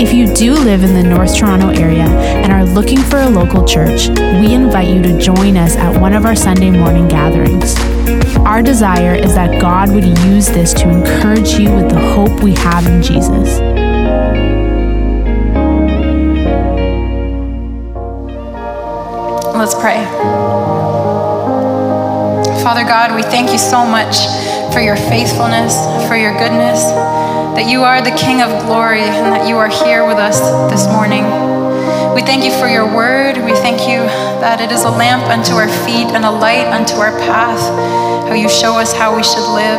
If you do live in the North Toronto area and are looking for a local church, we invite you to join us at one of our Sunday morning gatherings. Our desire is that God would use this to encourage you with the hope we have in Jesus. Let's pray. Father God, we thank you so much for your faithfulness, for your goodness that you are the King of glory and that you are here with us this morning. We thank you for your word. We thank you that it is a lamp unto our feet and a light unto our path, how you show us how we should live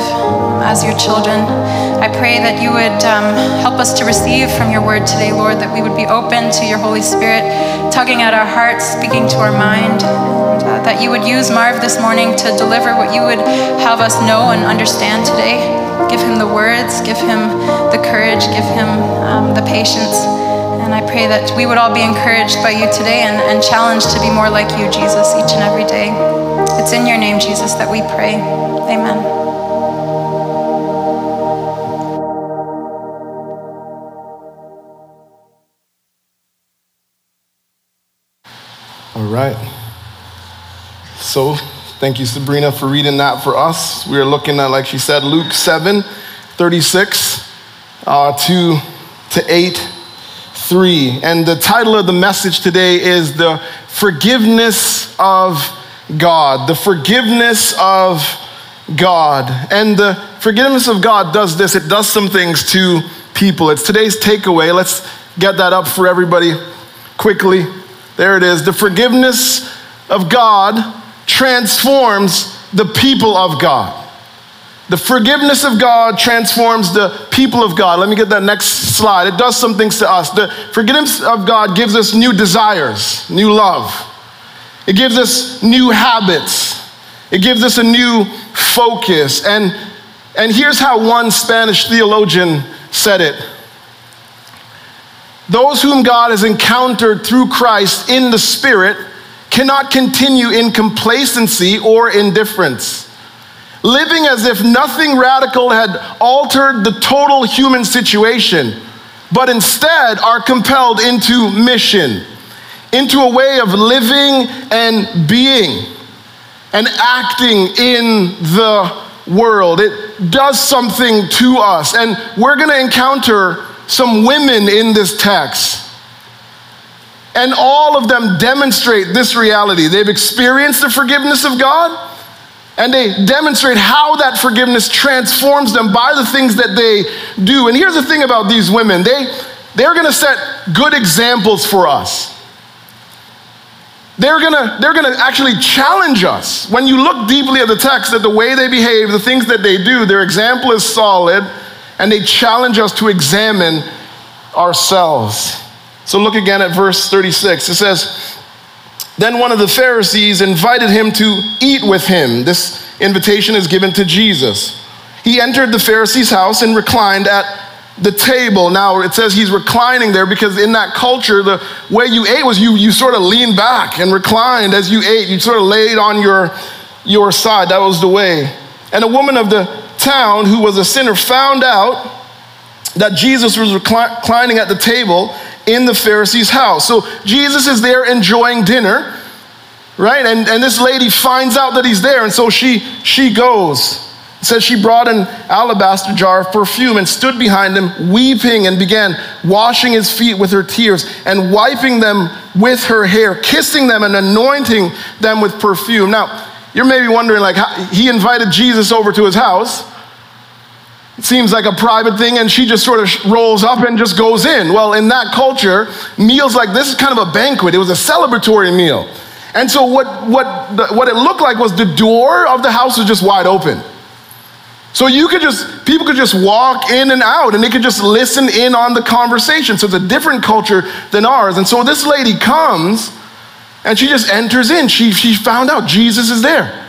as your children. I pray that you would um, help us to receive from your word today, Lord, that we would be open to your Holy Spirit, tugging at our hearts, speaking to our mind, that you would use Marv this morning to deliver what you would have us know and understand today. Give him the words, give him the courage, give him um, the patience. And I pray that we would all be encouraged by you today and, and challenged to be more like you, Jesus, each and every day. It's in your name, Jesus, that we pray. Amen. All right. So, thank you, Sabrina, for reading that for us. We are looking at, like she said, Luke 7 36 uh, to, to 8 3. And the title of the message today is The Forgiveness of God. The Forgiveness of God. And the forgiveness of God does this it does some things to people. It's today's takeaway. Let's get that up for everybody quickly. There it is. The forgiveness of God transforms the people of God. The forgiveness of God transforms the people of God. Let me get that next slide. It does some things to us. The forgiveness of God gives us new desires, new love. It gives us new habits. It gives us a new focus. And, and here's how one Spanish theologian said it Those whom God has encountered through Christ in the Spirit cannot continue in complacency or indifference living as if nothing radical had altered the total human situation, but instead are compelled into mission, into a way of living and being and acting in the world. It does something to us. And we're going to encounter some women in this text. And all of them demonstrate this reality. They've experienced the forgiveness of God and they demonstrate how that forgiveness transforms them by the things that they do. And here's the thing about these women they, they're gonna set good examples for us. They're gonna, they're gonna actually challenge us. When you look deeply at the text, at the way they behave, the things that they do, their example is solid, and they challenge us to examine ourselves. So look again at verse 36. It says, then one of the Pharisees invited him to eat with him. This invitation is given to Jesus. He entered the Pharisee's house and reclined at the table. Now it says he's reclining there because in that culture, the way you ate was you, you sort of leaned back and reclined as you ate. You sort of laid on your, your side. That was the way. And a woman of the town who was a sinner found out that Jesus was reclining at the table in the Pharisee's house. So Jesus is there enjoying dinner, right? And, and this lady finds out that he's there, and so she, she goes. It says she brought an alabaster jar of perfume and stood behind him, weeping, and began washing his feet with her tears and wiping them with her hair, kissing them and anointing them with perfume. Now, you're maybe wondering, like, how, he invited Jesus over to his house it seems like a private thing, and she just sort of rolls up and just goes in. Well, in that culture, meals like this is kind of a banquet. It was a celebratory meal. And so, what, what, the, what it looked like was the door of the house was just wide open. So you could just, people could just walk in and out and they could just listen in on the conversation. So it's a different culture than ours. And so this lady comes And she just enters in. She, she found out Jesus is there.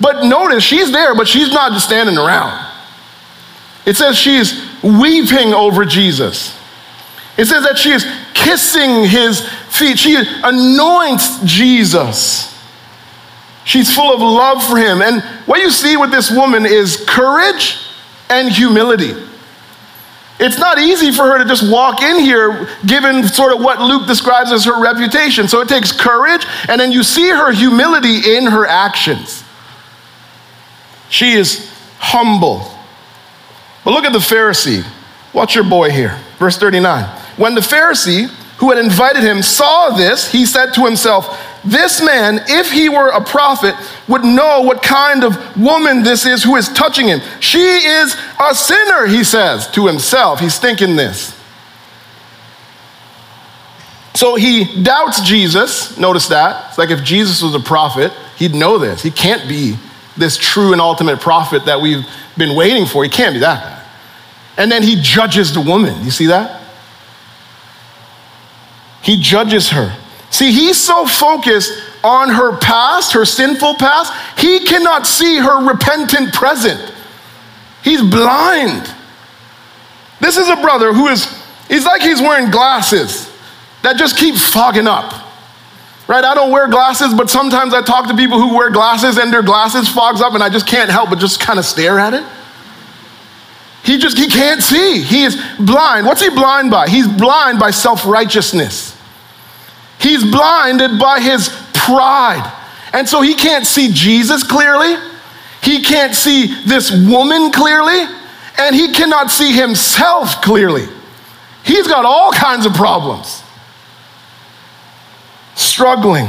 But notice, she's there, but she's not just standing around. It says she is weeping over Jesus. It says that she is kissing his feet. She anoints Jesus. She's full of love for him. And what you see with this woman is courage and humility. It's not easy for her to just walk in here, given sort of what Luke describes as her reputation. So it takes courage, and then you see her humility in her actions. She is humble. But look at the Pharisee. Watch your boy here. Verse 39. When the Pharisee who had invited him saw this, he said to himself, This man, if he were a prophet, would know what kind of woman this is who is touching him. She is a sinner, he says to himself. He's thinking this. So he doubts Jesus. Notice that. It's like if Jesus was a prophet, he'd know this. He can't be this true and ultimate prophet that we've been waiting for. He can't be that. And then he judges the woman. You see that? He judges her. See, he's so focused on her past, her sinful past, he cannot see her repentant present. He's blind. This is a brother who is, he's like he's wearing glasses that just keep fogging up. Right? I don't wear glasses, but sometimes I talk to people who wear glasses and their glasses fogs up and I just can't help but just kind of stare at it. He just he can't see. He is blind. What's he blind by? He's blind by self-righteousness. He's blinded by his pride. And so he can't see Jesus clearly. He can't see this woman clearly, and he cannot see himself clearly. He's got all kinds of problems. Struggling.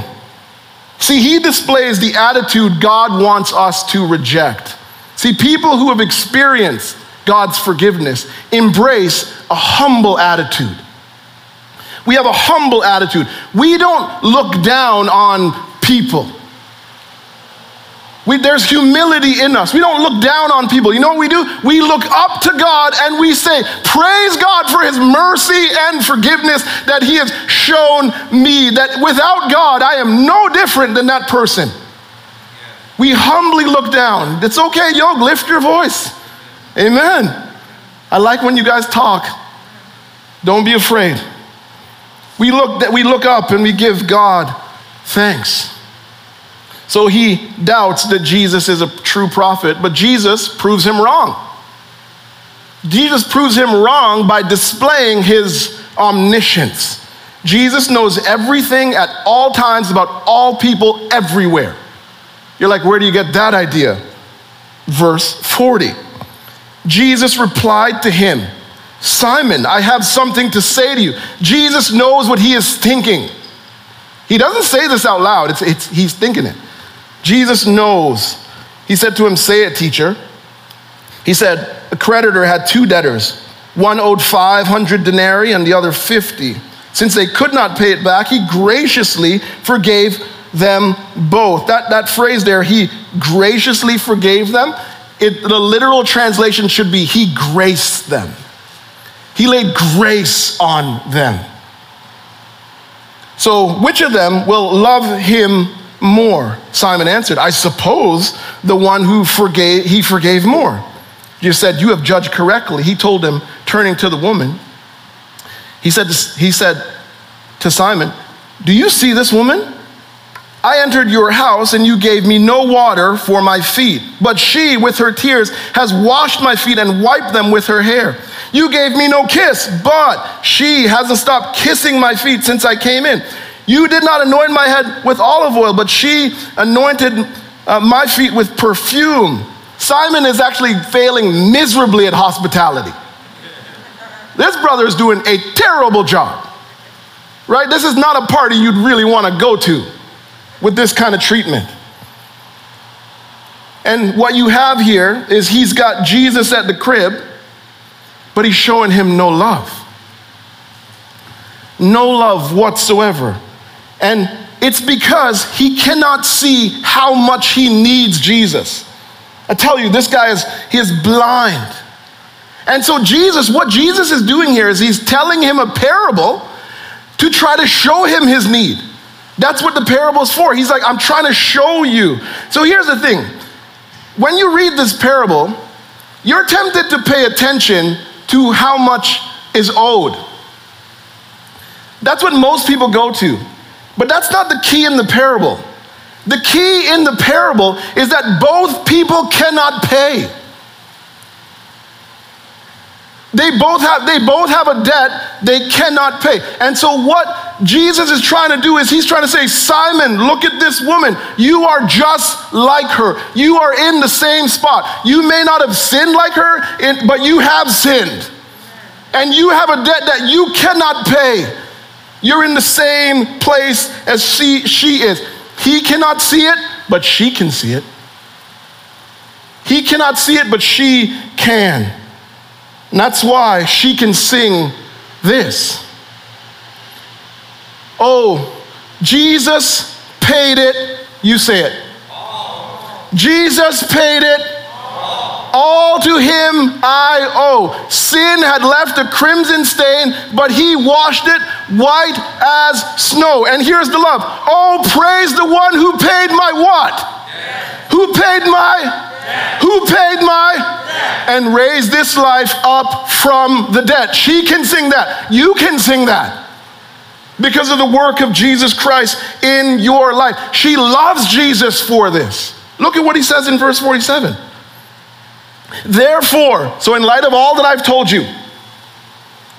See, he displays the attitude God wants us to reject. See, people who have experienced God's forgiveness embrace a humble attitude. We have a humble attitude. We don't look down on people. We, there's humility in us. We don't look down on people. You know what we do? We look up to God and we say, Praise God for His mercy and forgiveness that He has shown me. That without God, I am no different than that person. We humbly look down. It's okay, yo, lift your voice. Amen. I like when you guys talk. Don't be afraid. We look, that we look up and we give God thanks. So he doubts that Jesus is a true prophet, but Jesus proves him wrong. Jesus proves him wrong by displaying his omniscience. Jesus knows everything at all times about all people everywhere. You're like, where do you get that idea? Verse 40. Jesus replied to him, Simon, I have something to say to you. Jesus knows what he is thinking. He doesn't say this out loud, it's, it's, he's thinking it. Jesus knows. He said to him, Say it, teacher. He said, A creditor had two debtors. One owed 500 denarii and the other 50. Since they could not pay it back, he graciously forgave them both. That, that phrase there, he graciously forgave them, it, the literal translation should be, he graced them. He laid grace on them. So, which of them will love him more? Simon answered, I suppose the one who forgave, he forgave more. Jesus said, You have judged correctly. He told him, turning to the woman, he said, he said to Simon, Do you see this woman? I entered your house and you gave me no water for my feet, but she, with her tears, has washed my feet and wiped them with her hair. You gave me no kiss, but she hasn't stopped kissing my feet since I came in. You did not anoint my head with olive oil, but she anointed uh, my feet with perfume. Simon is actually failing miserably at hospitality. This brother is doing a terrible job, right? This is not a party you'd really want to go to with this kind of treatment. And what you have here is he's got Jesus at the crib, but he's showing him no love. No love whatsoever. And it's because he cannot see how much he needs Jesus. I tell you, this guy is he is blind. And so Jesus, what Jesus is doing here is he's telling him a parable to try to show him his need. That's what the parable is for. He's like, I'm trying to show you. So here's the thing when you read this parable, you're tempted to pay attention to how much is owed. That's what most people go to. But that's not the key in the parable. The key in the parable is that both people cannot pay. They both have they both have a debt they cannot pay. And so what Jesus is trying to do is he's trying to say, Simon, look at this woman. You are just like her. You are in the same spot. You may not have sinned like her, but you have sinned. And you have a debt that you cannot pay. You're in the same place as she, she is. He cannot see it, but she can see it. He cannot see it, but she can. And that's why she can sing this. Oh, Jesus paid it. You say it. Jesus paid it. All to him I owe. Sin had left a crimson stain, but he washed it white as snow. And here's the love. Oh, praise the one who paid my what? Who paid my? Who paid my? And raise this life up from the dead. She can sing that. You can sing that because of the work of Jesus Christ in your life. She loves Jesus for this. Look at what he says in verse 47. Therefore, so in light of all that I've told you,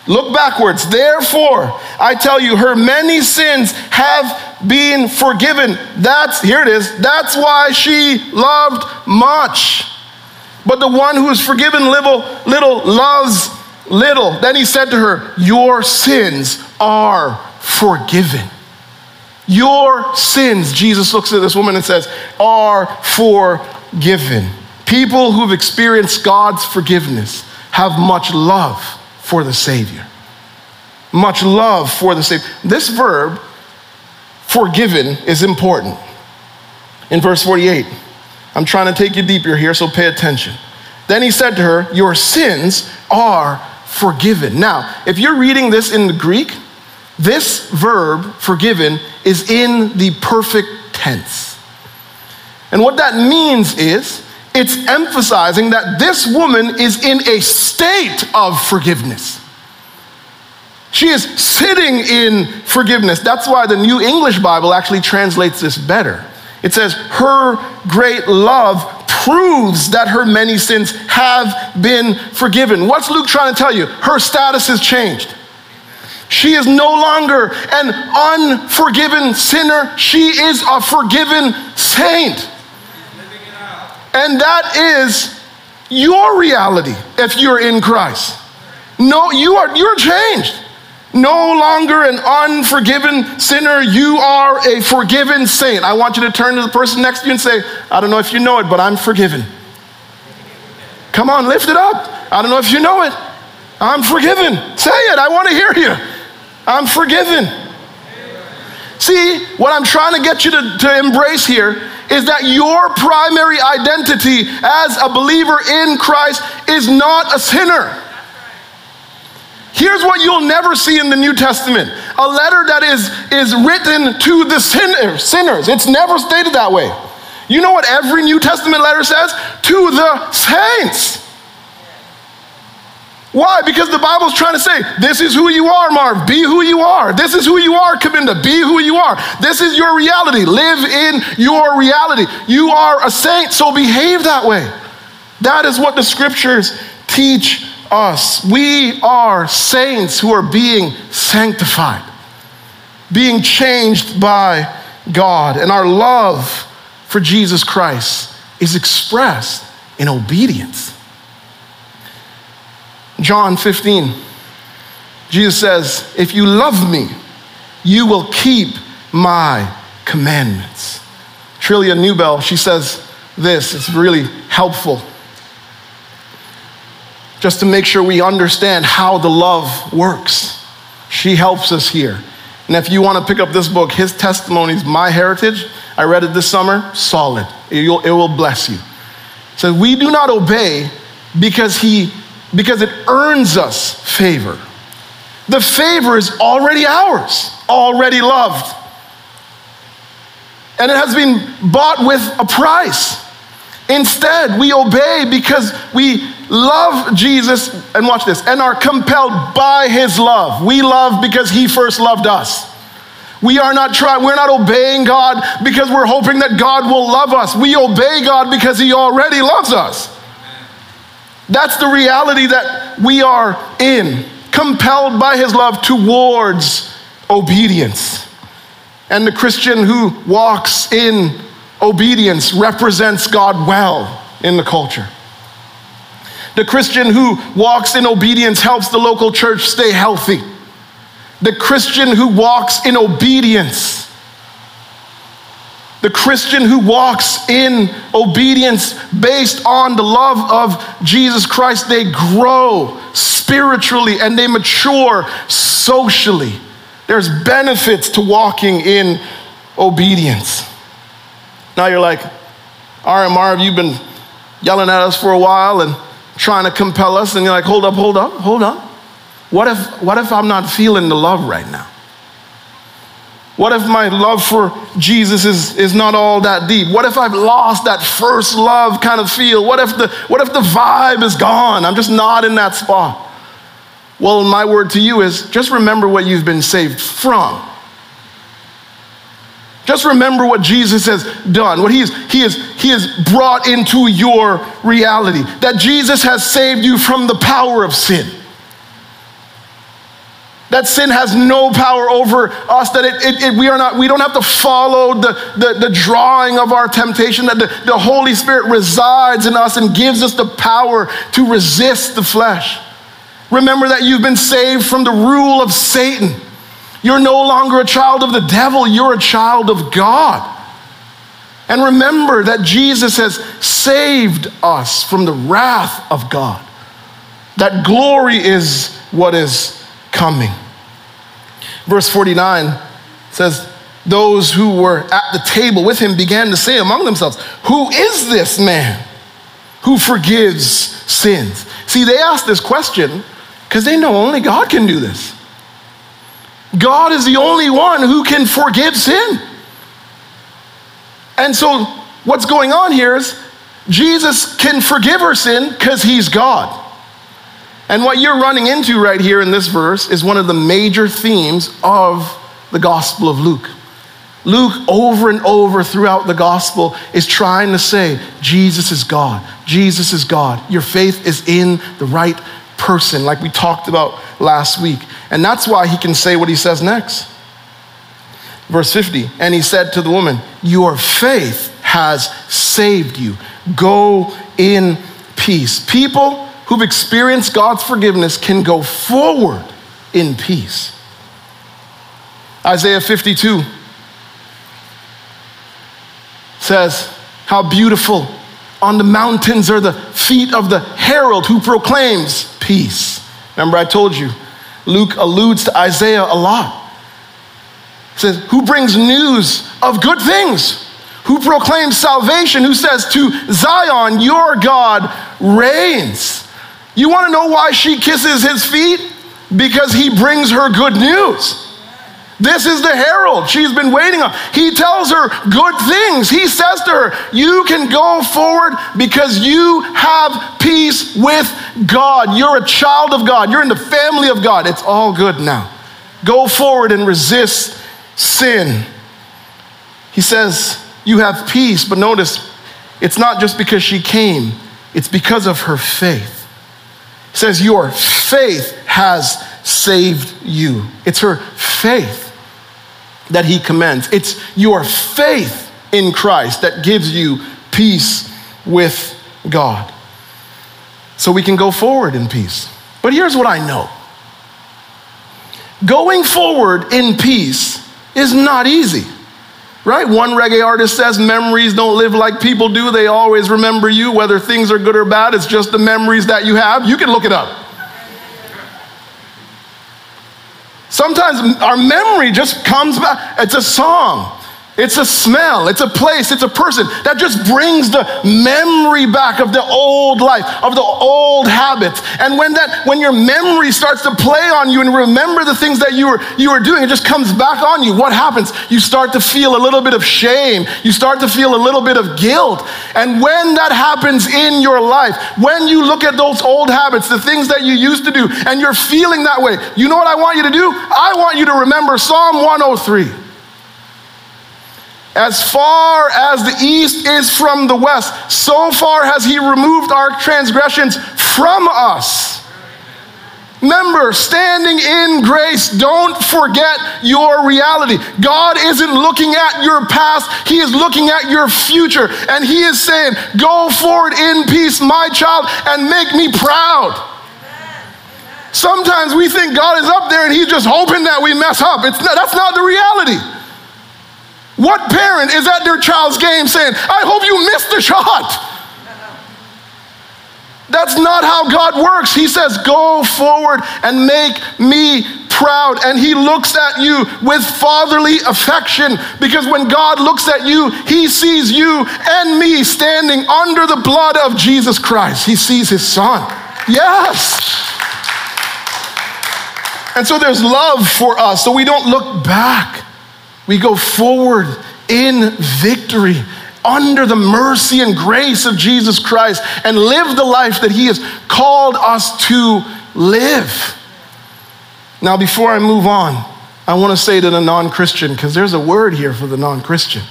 look backwards. Therefore, I tell you, her many sins have been forgiven. That's, here it is, that's why she loved much. But the one who is forgiven little, little loves little. Then he said to her, Your sins are forgiven. Your sins, Jesus looks at this woman and says, are forgiven. People who've experienced God's forgiveness have much love for the Savior. Much love for the Savior. This verb, forgiven, is important. In verse 48, I'm trying to take you deeper here, so pay attention. Then he said to her, Your sins are forgiven. Now, if you're reading this in the Greek, this verb, forgiven, is in the perfect tense. And what that means is it's emphasizing that this woman is in a state of forgiveness. She is sitting in forgiveness. That's why the New English Bible actually translates this better. It says, Her great love proves that her many sins have been forgiven. What's Luke trying to tell you? Her status has changed. She is no longer an unforgiven sinner, she is a forgiven saint. And that is your reality if you're in Christ. No, you are you're changed. No longer an unforgiven sinner, you are a forgiven saint. I want you to turn to the person next to you and say, I don't know if you know it, but I'm forgiven. Come on, lift it up. I don't know if you know it. I'm forgiven. Say it. I want to hear you. I'm forgiven. See, what I'm trying to get you to, to embrace here is that your primary identity as a believer in Christ is not a sinner. Here's what you'll never see in the New Testament a letter that is, is written to the sinner, sinners. It's never stated that way. You know what every New Testament letter says? To the saints. Why? Because the Bible's trying to say, this is who you are, Marv. Be who you are. This is who you are, Kaminda. Be who you are. This is your reality. Live in your reality. You are a saint, so behave that way. That is what the scriptures teach us. We are saints who are being sanctified, being changed by God. And our love for Jesus Christ is expressed in obedience. John 15, Jesus says, If you love me, you will keep my commandments. Trillia Newbell, she says this, it's really helpful just to make sure we understand how the love works. She helps us here. And if you want to pick up this book, His Testimonies, My Heritage, I read it this summer, solid. It will, it will bless you. So we do not obey because he because it earns us favor. The favor is already ours, already loved. and it has been bought with a price. Instead, we obey because we love Jesus, and watch this, and are compelled by his love. We love because he first loved us. We are not trying, we're not obeying God because we're hoping that God will love us. We obey God because he already loves us. That's the reality that we are in, compelled by his love towards obedience. And the Christian who walks in obedience represents God well in the culture. The Christian who walks in obedience helps the local church stay healthy. The Christian who walks in obedience, the Christian who walks in obedience based on the love of Jesus Christ, they grow spiritually and they mature socially. There's benefits to walking in obedience. Now you're like, Marv, you've been yelling at us for a while and trying to compel us, and you're like, hold up, hold up, hold up. What if, what if I'm not feeling the love right now? What if my love for Jesus is, is not all that deep? What if I've lost that first love kind of feel? What if, the, what if the vibe is gone? I'm just not in that spot. Well, my word to you is just remember what you've been saved from. Just remember what Jesus has done, what he, is, he, is, he has brought into your reality. That Jesus has saved you from the power of sin. That sin has no power over us, that it, it, it, we, are not, we don't have to follow the, the, the drawing of our temptation, that the, the Holy Spirit resides in us and gives us the power to resist the flesh. Remember that you've been saved from the rule of Satan. You're no longer a child of the devil, you're a child of God. And remember that Jesus has saved us from the wrath of God. That glory is what is coming. Verse 49 says, Those who were at the table with him began to say among themselves, Who is this man who forgives sins? See, they asked this question because they know only God can do this. God is the only one who can forgive sin. And so, what's going on here is Jesus can forgive our sin because he's God. And what you're running into right here in this verse is one of the major themes of the Gospel of Luke. Luke, over and over throughout the Gospel, is trying to say, Jesus is God. Jesus is God. Your faith is in the right person, like we talked about last week. And that's why he can say what he says next. Verse 50 And he said to the woman, Your faith has saved you. Go in peace. People who've experienced God's forgiveness can go forward in peace. Isaiah 52 says, How beautiful on the mountains are the feet of the herald who proclaims peace. Remember, I told you, Luke alludes to Isaiah a lot. He says, Who brings news of good things? Who proclaims salvation? Who says to Zion, Your God reigns? You want to know why she kisses his feet? Because he brings her good news. This is the herald she's been waiting on. He tells her good things. He says to her, You can go forward because you have peace with God. You're a child of God. You're in the family of God. It's all good now. Go forward and resist sin. He says, You have peace. But notice, it's not just because she came, it's because of her faith. He says, Your faith has saved you. It's her faith that he commends. It's your faith in Christ that gives you peace with God. So we can go forward in peace. But here's what I know going forward in peace is not easy. Right? One reggae artist says memories don't live like people do. They always remember you, whether things are good or bad. It's just the memories that you have. You can look it up. Sometimes our memory just comes back. It's a song. It's a smell, it's a place, it's a person that just brings the memory back of the old life, of the old habits. And when that when your memory starts to play on you and remember the things that you were you were doing, it just comes back on you. What happens? You start to feel a little bit of shame. You start to feel a little bit of guilt. And when that happens in your life, when you look at those old habits, the things that you used to do, and you're feeling that way, you know what I want you to do? I want you to remember Psalm 103. As far as the east is from the west, so far has he removed our transgressions from us. Remember, standing in grace, don't forget your reality. God isn't looking at your past, He is looking at your future. And He is saying, Go forward in peace, my child, and make me proud. Sometimes we think God is up there and He's just hoping that we mess up. It's not, that's not the reality. What parent is at their child's game saying, I hope you missed the shot? That's not how God works. He says, Go forward and make me proud. And He looks at you with fatherly affection because when God looks at you, He sees you and me standing under the blood of Jesus Christ. He sees His Son. Yes. And so there's love for us, so we don't look back. We go forward in victory under the mercy and grace of Jesus Christ and live the life that He has called us to live. Now, before I move on, I want to say to the non Christian, because there's a word here for the non Christian.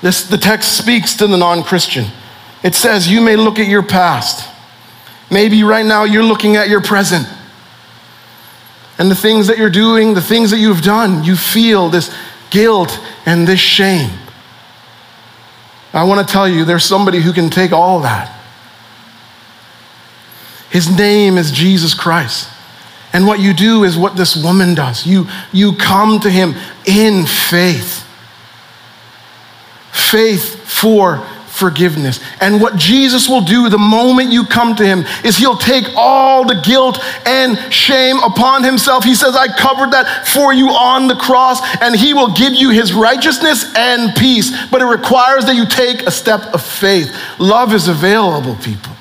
This, the text speaks to the non Christian. It says, You may look at your past. Maybe right now you're looking at your present and the things that you're doing, the things that you've done, you feel this guilt and this shame. I want to tell you, there's somebody who can take all that. His name is Jesus Christ. And what you do is what this woman does. You, you come to him in faith. Faith for forgiveness. And what Jesus will do the moment you come to him is he'll take all the guilt and shame upon himself. He says, I covered that for you on the cross, and he will give you his righteousness and peace. But it requires that you take a step of faith. Love is available, people,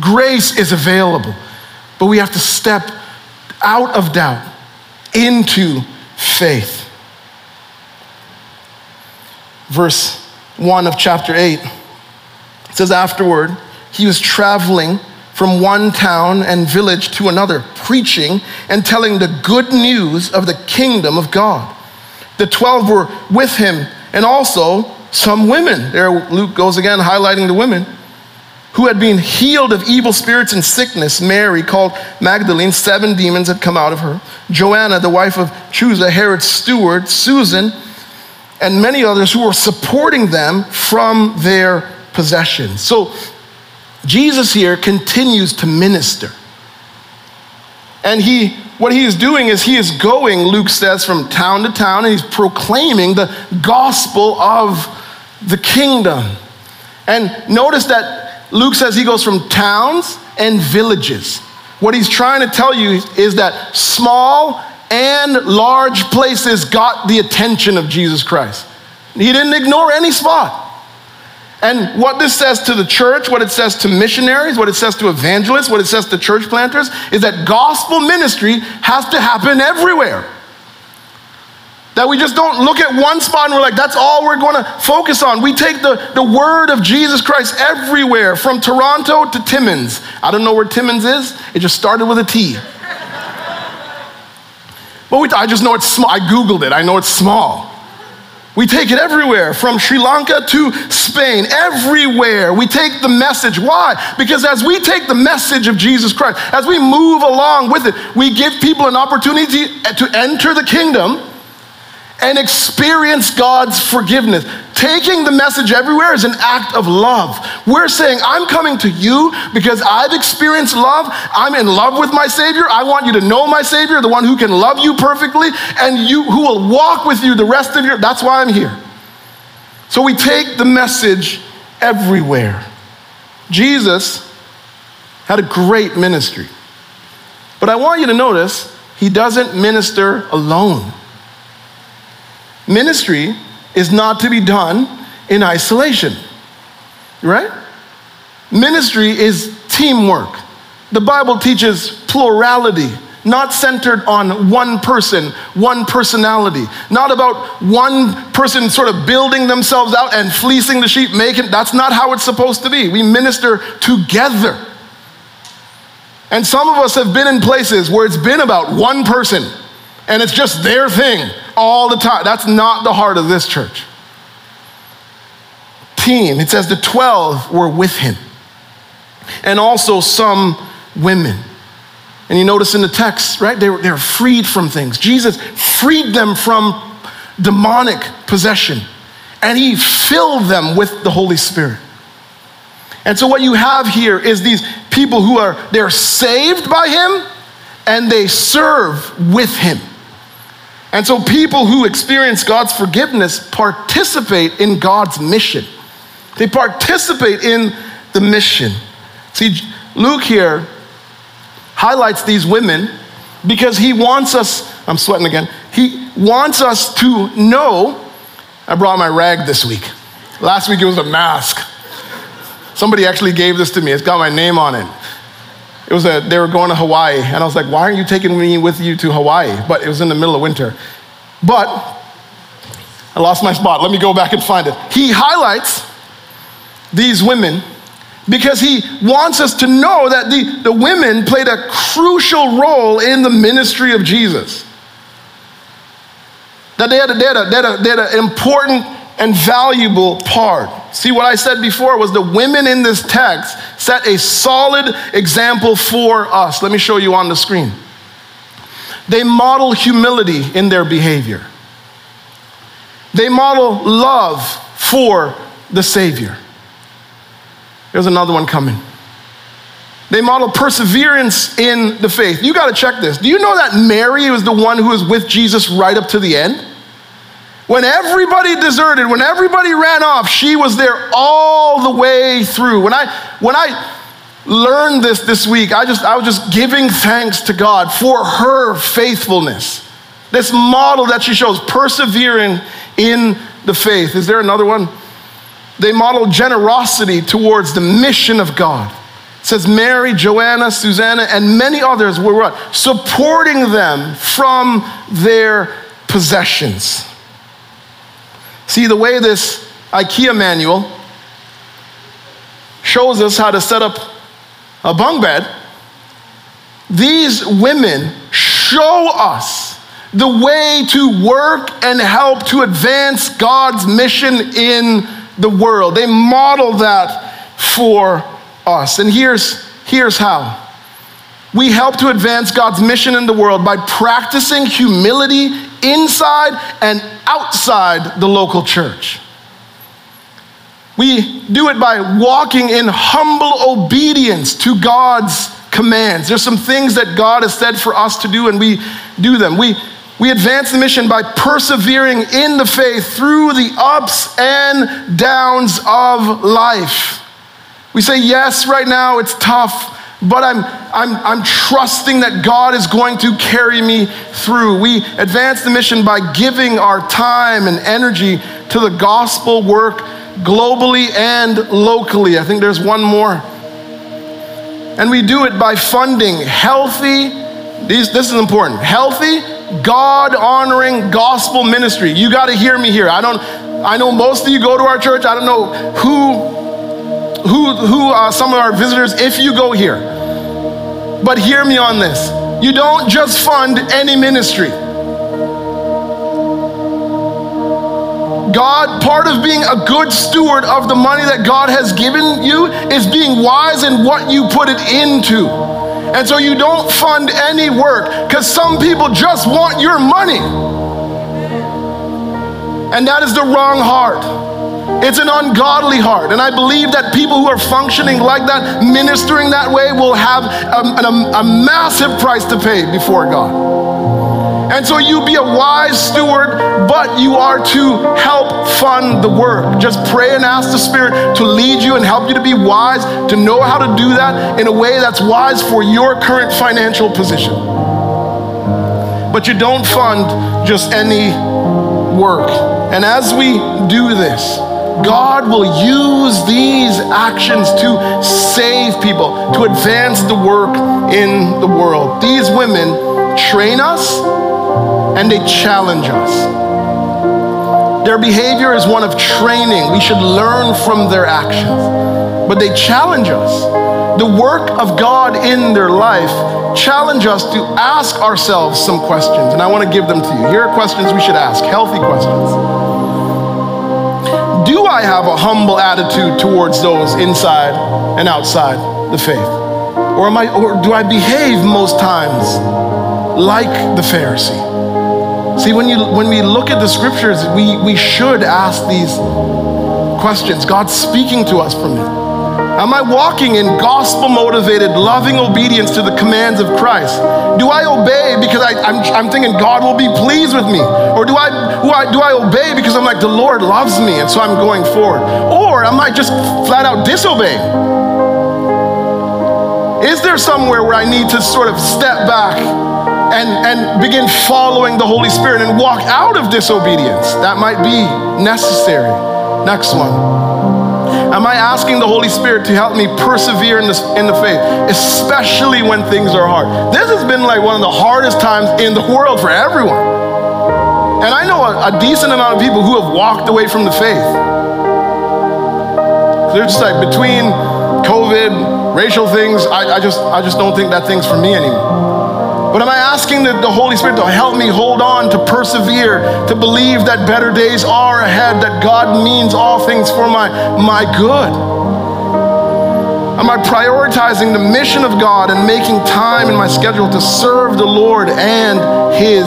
grace is available. But we have to step out of doubt into faith. Verse 1 of chapter 8. It says, Afterward, he was traveling from one town and village to another, preaching and telling the good news of the kingdom of God. The 12 were with him, and also some women. There, Luke goes again, highlighting the women who had been healed of evil spirits and sickness. Mary, called Magdalene, seven demons had come out of her. Joanna, the wife of Chuza, Herod's steward, Susan, and many others who were supporting them from their possessions. So Jesus here continues to minister. And he what he is doing is he is going, Luke says, from town to town, and he's proclaiming the gospel of the kingdom. And notice that Luke says he goes from towns and villages. What he's trying to tell you is that small and large places got the attention of Jesus Christ. He didn't ignore any spot. And what this says to the church, what it says to missionaries, what it says to evangelists, what it says to church planters is that gospel ministry has to happen everywhere. That we just don't look at one spot and we're like, that's all we're going to focus on. We take the, the word of Jesus Christ everywhere, from Toronto to Timmins. I don't know where Timmins is, it just started with a T. But we, I just know it's small. I Googled it, I know it's small. We take it everywhere, from Sri Lanka to Spain, everywhere. We take the message. Why? Because as we take the message of Jesus Christ, as we move along with it, we give people an opportunity to enter the kingdom and experience God's forgiveness. Taking the message everywhere is an act of love. We're saying, I'm coming to you because I've experienced love. I'm in love with my Savior. I want you to know my Savior, the one who can love you perfectly and you who will walk with you the rest of your that's why I'm here. So we take the message everywhere. Jesus had a great ministry. But I want you to notice he doesn't minister alone. Ministry is not to be done in isolation, right? Ministry is teamwork. The Bible teaches plurality, not centered on one person, one personality, not about one person sort of building themselves out and fleecing the sheep, making that's not how it's supposed to be. We minister together. And some of us have been in places where it's been about one person and it's just their thing all the time. That's not the heart of this church. Team, it says the 12 were with him, and also some women. And you notice in the text, right? They were, they freed from things. Jesus freed them from demonic possession, and he filled them with the Holy Spirit. And so what you have here is these people who are they're saved by him and they serve with him. And so people who experience God's forgiveness participate in God's mission. They participate in the mission. See, Luke here highlights these women because he wants us, I'm sweating again, he wants us to know. I brought my rag this week. Last week it was a mask. Somebody actually gave this to me, it's got my name on it. It was a, they were going to Hawaii, and I was like, why aren't you taking me with you to Hawaii? But it was in the middle of winter. But I lost my spot. Let me go back and find it. He highlights these women because he wants us to know that the, the women played a crucial role in the ministry of Jesus. That they had, a, they, had a, they, had a, they had an important and valuable part. See, what I said before was the women in this text set a solid example for us. Let me show you on the screen. They model humility in their behavior, they model love for the Savior. There's another one coming. They model perseverance in the faith. You got to check this. Do you know that Mary was the one who was with Jesus right up to the end? When everybody deserted, when everybody ran off, she was there all the way through. When I when I learned this this week, I just I was just giving thanks to God for her faithfulness. This model that she shows, persevering in the faith. Is there another one? They model generosity towards the mission of God. It says Mary, Joanna, Susanna, and many others were what? Supporting them from their possessions. See, the way this IKEA manual shows us how to set up a bunk bed, these women show us the way to work and help to advance God's mission in the world. They model that for us. And here's, here's how. We help to advance God's mission in the world by practicing humility inside and outside the local church. We do it by walking in humble obedience to God's commands. There's some things that God has said for us to do, and we do them. We, we advance the mission by persevering in the faith through the ups and downs of life. We say, Yes, right now it's tough but I'm, I'm, I'm trusting that God is going to carry me through. We advance the mission by giving our time and energy to the gospel work globally and locally. I think there's one more. And we do it by funding healthy, these, this is important, healthy, God honoring gospel ministry. You got to hear me here. I don't, I know most of you go to our church. I don't know who who, who some of our visitors, if you go here. But hear me on this. You don't just fund any ministry. God, part of being a good steward of the money that God has given you is being wise in what you put it into. And so you don't fund any work because some people just want your money. And that is the wrong heart. It's an ungodly heart. And I believe that people who are functioning like that, ministering that way, will have a, a, a massive price to pay before God. And so you be a wise steward, but you are to help fund the work. Just pray and ask the Spirit to lead you and help you to be wise, to know how to do that in a way that's wise for your current financial position. But you don't fund just any work. And as we do this, God will use these actions to save people, to advance the work in the world. These women train us and they challenge us. Their behavior is one of training. We should learn from their actions, but they challenge us. The work of God in their life challenge us to ask ourselves some questions, and I want to give them to you. Here are questions we should ask, healthy questions do I have a humble attitude towards those inside and outside the faith? Or, am I, or do I behave most times like the Pharisee? See, when, you, when we look at the scriptures, we, we should ask these questions. God's speaking to us from it. Am I walking in gospel motivated, loving obedience to the commands of Christ? Do I obey because I, am thinking God will be pleased with me? Or do I, do I, do I obey because I'm like, the Lord loves me and so I'm going forward? Or am I just flat out disobeying? Is there somewhere where I need to sort of step back and, and begin following the Holy Spirit and walk out of disobedience? That might be necessary. Next one. Am I asking the Holy Spirit to help me persevere in, this, in the faith, especially when things are hard? This has been like one of the hardest times in the world for everyone. And I know a, a decent amount of people who have walked away from the faith. They're just like between COVID, racial things, I, I, just, I just don't think that thing's for me anymore. But am I asking the, the Holy Spirit to help me hold on, to persevere, to believe that better days are ahead, that God means all things for my, my good? Am I prioritizing the mission of God and making time in my schedule to serve the Lord and His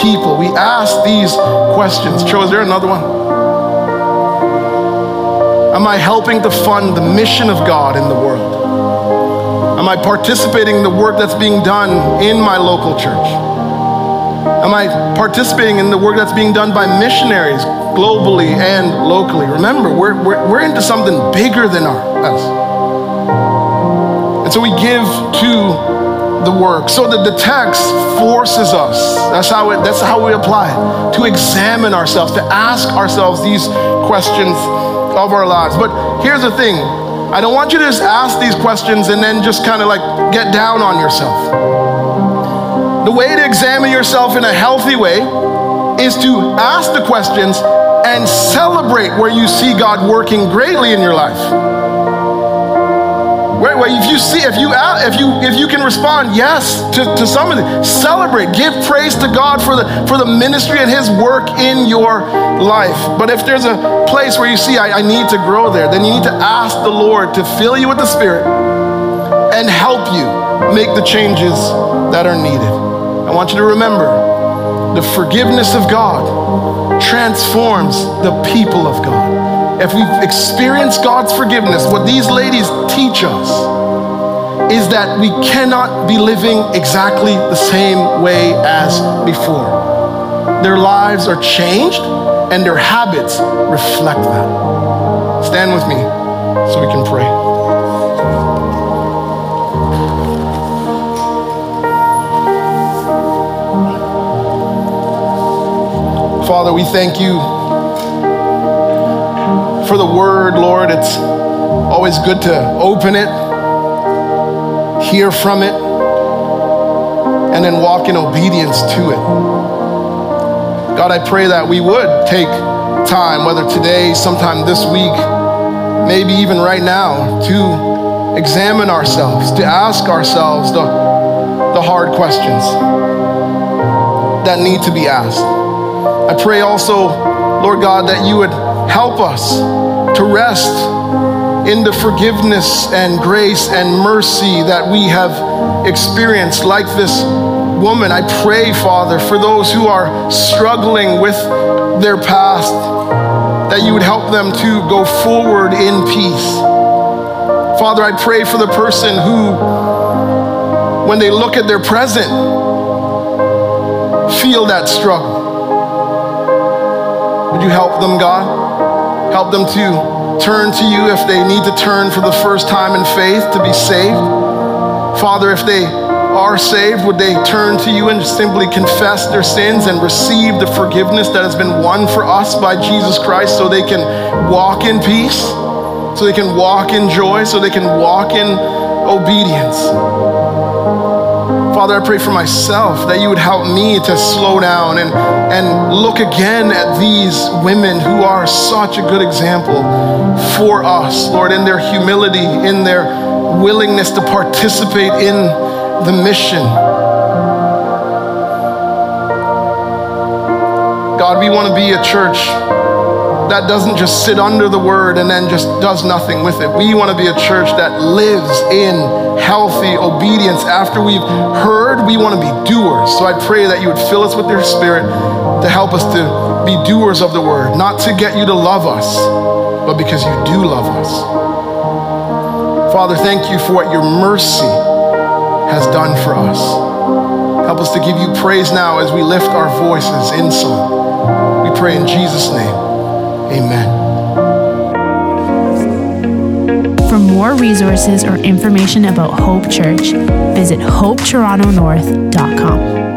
people? We ask these questions. Joe, is there another one? Am I helping to fund the mission of God in the world? Am I participating in the work that's being done in my local church? Am I participating in the work that's being done by missionaries globally and locally? Remember, we're, we're, we're into something bigger than our, us. And so we give to the work. So that the text forces us, that's how, it, that's how we apply it, to examine ourselves, to ask ourselves these questions of our lives. But here's the thing I don't want you to just ask these questions and then just kind of like get down on yourself. The way to examine yourself in a healthy way is to ask the questions and celebrate where you see God working greatly in your life. Wait, wait, if you see, if you out, if you if you can respond yes to, to some of it, celebrate, give praise to God for the for the ministry and his work in your life. But if there's a place where you see I, I need to grow there, then you need to ask the Lord to fill you with the Spirit and help you make the changes that are needed. I want you to remember the forgiveness of God transforms the people of God if we've experienced God's forgiveness, what these ladies teach us is that we cannot be living exactly the same way as before. Their lives are changed and their habits reflect that. Stand with me so we can pray. Father, we thank you for the word, Lord. It's always good to open it, hear from it, and then walk in obedience to it. God, I pray that we would take time, whether today, sometime this week, maybe even right now, to examine ourselves, to ask ourselves the, the hard questions that need to be asked. I pray also, Lord God, that you would Help us to rest in the forgiveness and grace and mercy that we have experienced, like this woman. I pray, Father, for those who are struggling with their past, that you would help them to go forward in peace. Father, I pray for the person who, when they look at their present, feel that struggle. Would you help them, God? Help them to turn to you if they need to turn for the first time in faith to be saved. Father, if they are saved, would they turn to you and simply confess their sins and receive the forgiveness that has been won for us by Jesus Christ so they can walk in peace, so they can walk in joy, so they can walk in obedience? Father, I pray for myself that you would help me to slow down and, and look again at these women who are such a good example for us, Lord, in their humility, in their willingness to participate in the mission. God, we want to be a church that doesn't just sit under the word and then just does nothing with it. We want to be a church that lives in healthy obedience. After we've heard, we want to be doers. So I pray that you would fill us with your spirit to help us to be doers of the word, not to get you to love us, but because you do love us. Father, thank you for what your mercy has done for us. Help us to give you praise now as we lift our voices in song. We pray in Jesus' name. Amen. For more resources or information about Hope Church, visit hopetorontonorth.com.